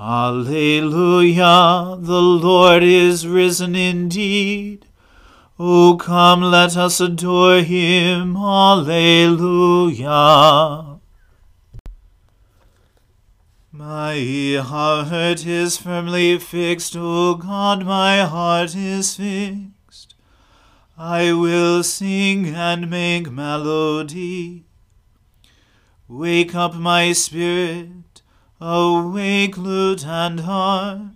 Alleluia, the Lord is risen indeed. O come, let us adore him. Alleluia. My heart is firmly fixed, O God, my heart is fixed. I will sing and make melody. Wake up my spirit Awake, lute and harp.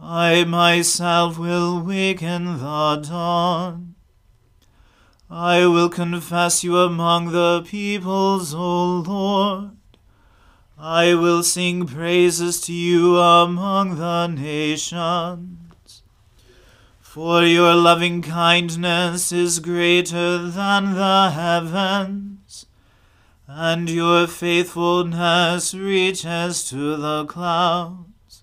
I myself will waken the dawn. I will confess you among the peoples, O Lord. I will sing praises to you among the nations. For your loving kindness is greater than the heavens and your faithfulness reaches to the clouds.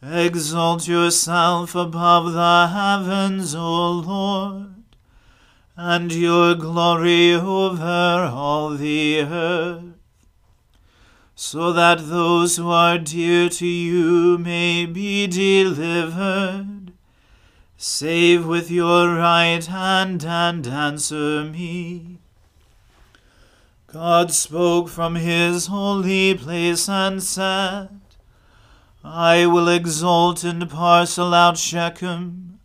Exalt yourself above the heavens, O Lord, and your glory over all the earth, so that those who are dear to you may be delivered. Save with your right hand and answer me. God spoke from his holy place and said, I will exalt and parcel out Shechem.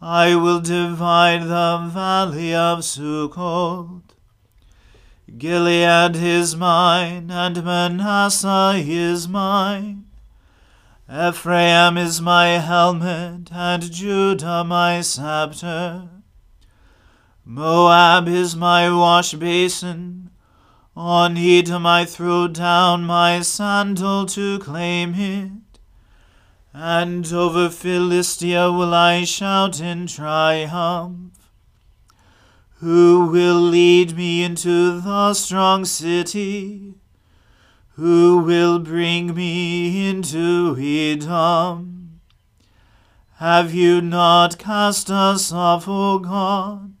I will divide the valley of Succoth. Gilead is mine, and Manasseh is mine. Ephraim is my helmet, and Judah my scepter. Moab is my wash basin, on Edom I throw down my sandal to claim it, and over Philistia will I shout in triumph. Who will lead me into the strong city? who will bring me into Edom? Have you not cast us off, O God?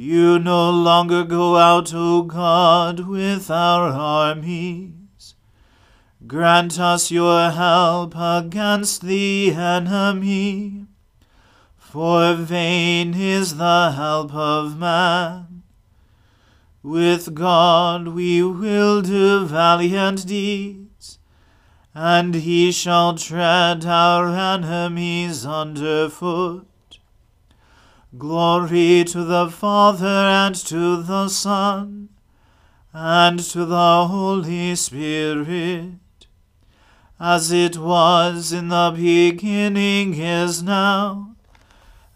You no longer go out, O God, with our armies. Grant us your help against the enemy, for vain is the help of man. With God we will do valiant deeds, and he shall tread our enemies under foot. Glory to the Father and to the Son and to the Holy Spirit, as it was in the beginning is now,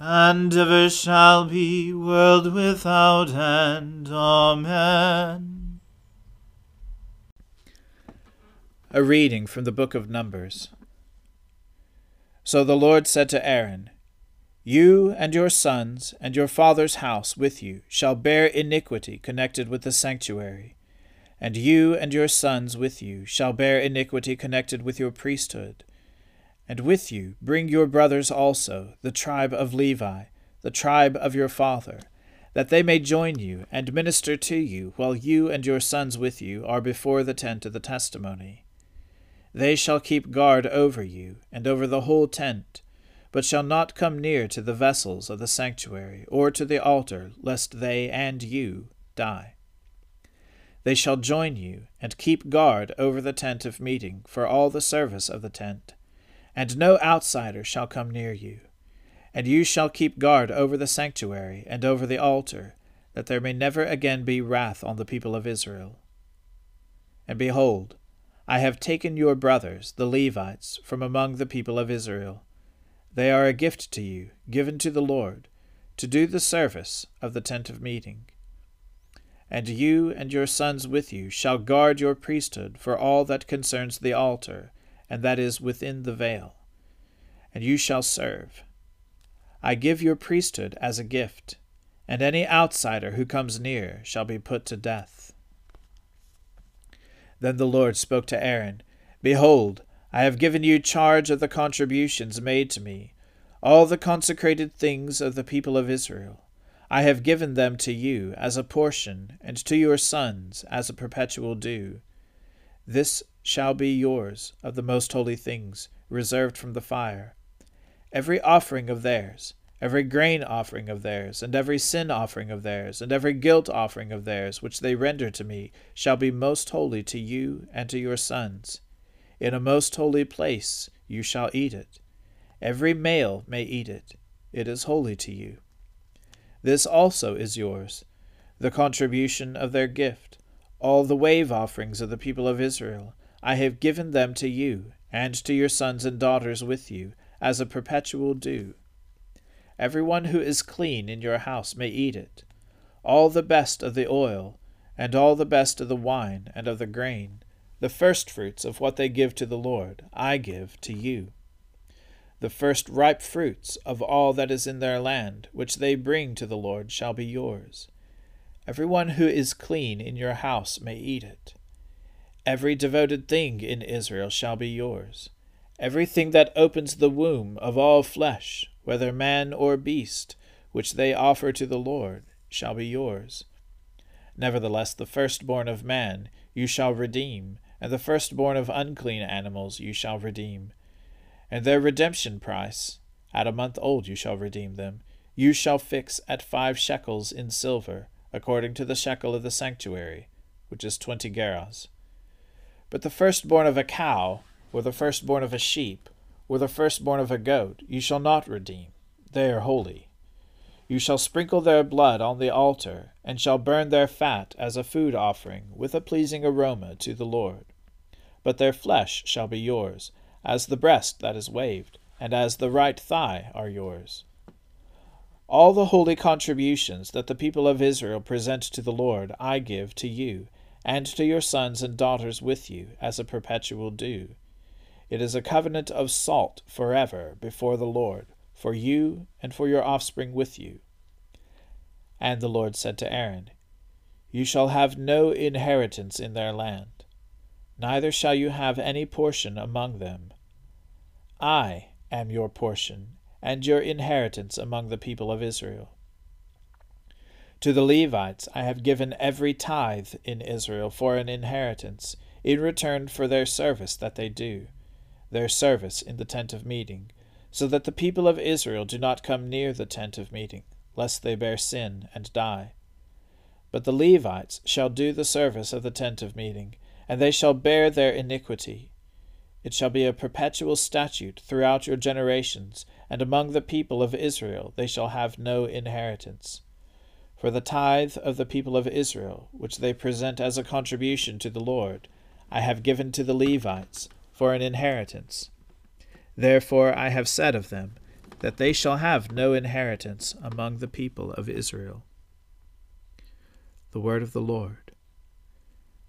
and ever shall be, world without end. Amen. A reading from the book of Numbers. So the Lord said to Aaron, you and your sons and your father's house with you shall bear iniquity connected with the sanctuary, and you and your sons with you shall bear iniquity connected with your priesthood. And with you bring your brothers also, the tribe of Levi, the tribe of your father, that they may join you and minister to you while you and your sons with you are before the tent of the testimony. They shall keep guard over you and over the whole tent but shall not come near to the vessels of the sanctuary, or to the altar, lest they and you die. They shall join you, and keep guard over the tent of meeting for all the service of the tent, and no outsider shall come near you. And you shall keep guard over the sanctuary and over the altar, that there may never again be wrath on the people of Israel. And behold, I have taken your brothers, the Levites, from among the people of Israel they are a gift to you, given to the Lord, to do the service of the tent of meeting. And you and your sons with you shall guard your priesthood for all that concerns the altar, and that is within the veil. And you shall serve. I give your priesthood as a gift, and any outsider who comes near shall be put to death. Then the Lord spoke to Aaron Behold, I have given you charge of the contributions made to me, all the consecrated things of the people of Israel. I have given them to you as a portion, and to your sons as a perpetual due. This shall be yours of the most holy things, reserved from the fire. Every offering of theirs, every grain offering of theirs, and every sin offering of theirs, and every guilt offering of theirs, which they render to me, shall be most holy to you and to your sons. In a most holy place you shall eat it. Every male may eat it. It is holy to you. This also is yours, the contribution of their gift, all the wave offerings of the people of Israel. I have given them to you, and to your sons and daughters with you, as a perpetual due. Every one who is clean in your house may eat it. All the best of the oil, and all the best of the wine and of the grain, the firstfruits of what they give to the Lord, I give to you. The first ripe fruits of all that is in their land, which they bring to the Lord, shall be yours. Every one who is clean in your house may eat it. Every devoted thing in Israel shall be yours. Everything that opens the womb of all flesh, whether man or beast, which they offer to the Lord, shall be yours. Nevertheless, the firstborn of man you shall redeem, and the firstborn of unclean animals you shall redeem. And their redemption price, at a month old you shall redeem them, you shall fix at five shekels in silver, according to the shekel of the sanctuary, which is twenty gerahs. But the firstborn of a cow, or the firstborn of a sheep, or the firstborn of a goat, you shall not redeem. They are holy. You shall sprinkle their blood on the altar, and shall burn their fat as a food offering, with a pleasing aroma to the Lord but their flesh shall be yours, as the breast that is waved, and as the right thigh are yours. All the holy contributions that the people of Israel present to the Lord I give to you, and to your sons and daughters with you, as a perpetual due. It is a covenant of salt forever before the Lord, for you and for your offspring with you. And the Lord said to Aaron, You shall have no inheritance in their land neither shall you have any portion among them. I am your portion, and your inheritance among the people of Israel. To the Levites I have given every tithe in Israel for an inheritance, in return for their service that they do, their service in the tent of meeting, so that the people of Israel do not come near the tent of meeting, lest they bear sin and die. But the Levites shall do the service of the tent of meeting, and they shall bear their iniquity. It shall be a perpetual statute throughout your generations, and among the people of Israel they shall have no inheritance. For the tithe of the people of Israel, which they present as a contribution to the Lord, I have given to the Levites for an inheritance. Therefore I have said of them, that they shall have no inheritance among the people of Israel. The word of the Lord.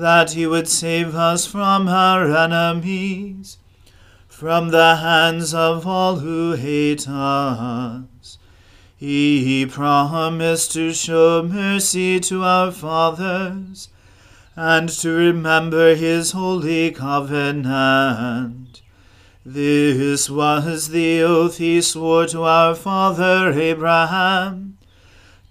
that he would save us from our enemies, from the hands of all who hate us he promised to show mercy to our fathers and to remember his holy covenant. This was the oath he swore to our father Abraham,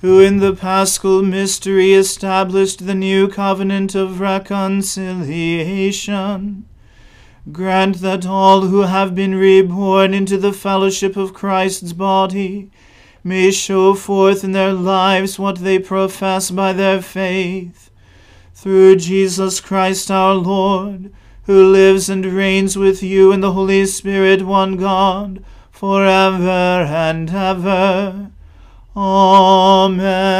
who in the paschal mystery established the new covenant of reconciliation, grant that all who have been reborn into the fellowship of Christ's body may show forth in their lives what they profess by their faith. Through Jesus Christ our Lord, who lives and reigns with you in the Holy Spirit, one God, for ever and ever. Amen.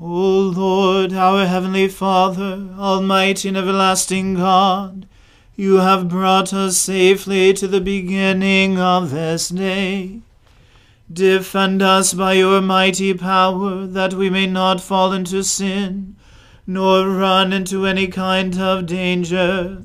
O Lord, our heavenly Father, almighty and everlasting God, you have brought us safely to the beginning of this day. Defend us by your mighty power, that we may not fall into sin, nor run into any kind of danger,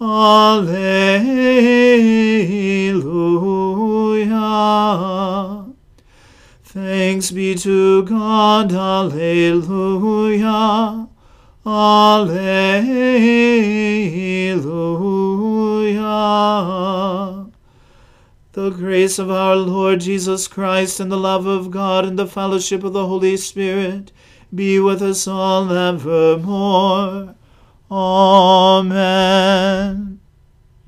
Alleluia. Thanks be to God. Alleluia. Alleluia. The grace of our Lord Jesus Christ and the love of God and the fellowship of the Holy Spirit be with us all evermore. Amen.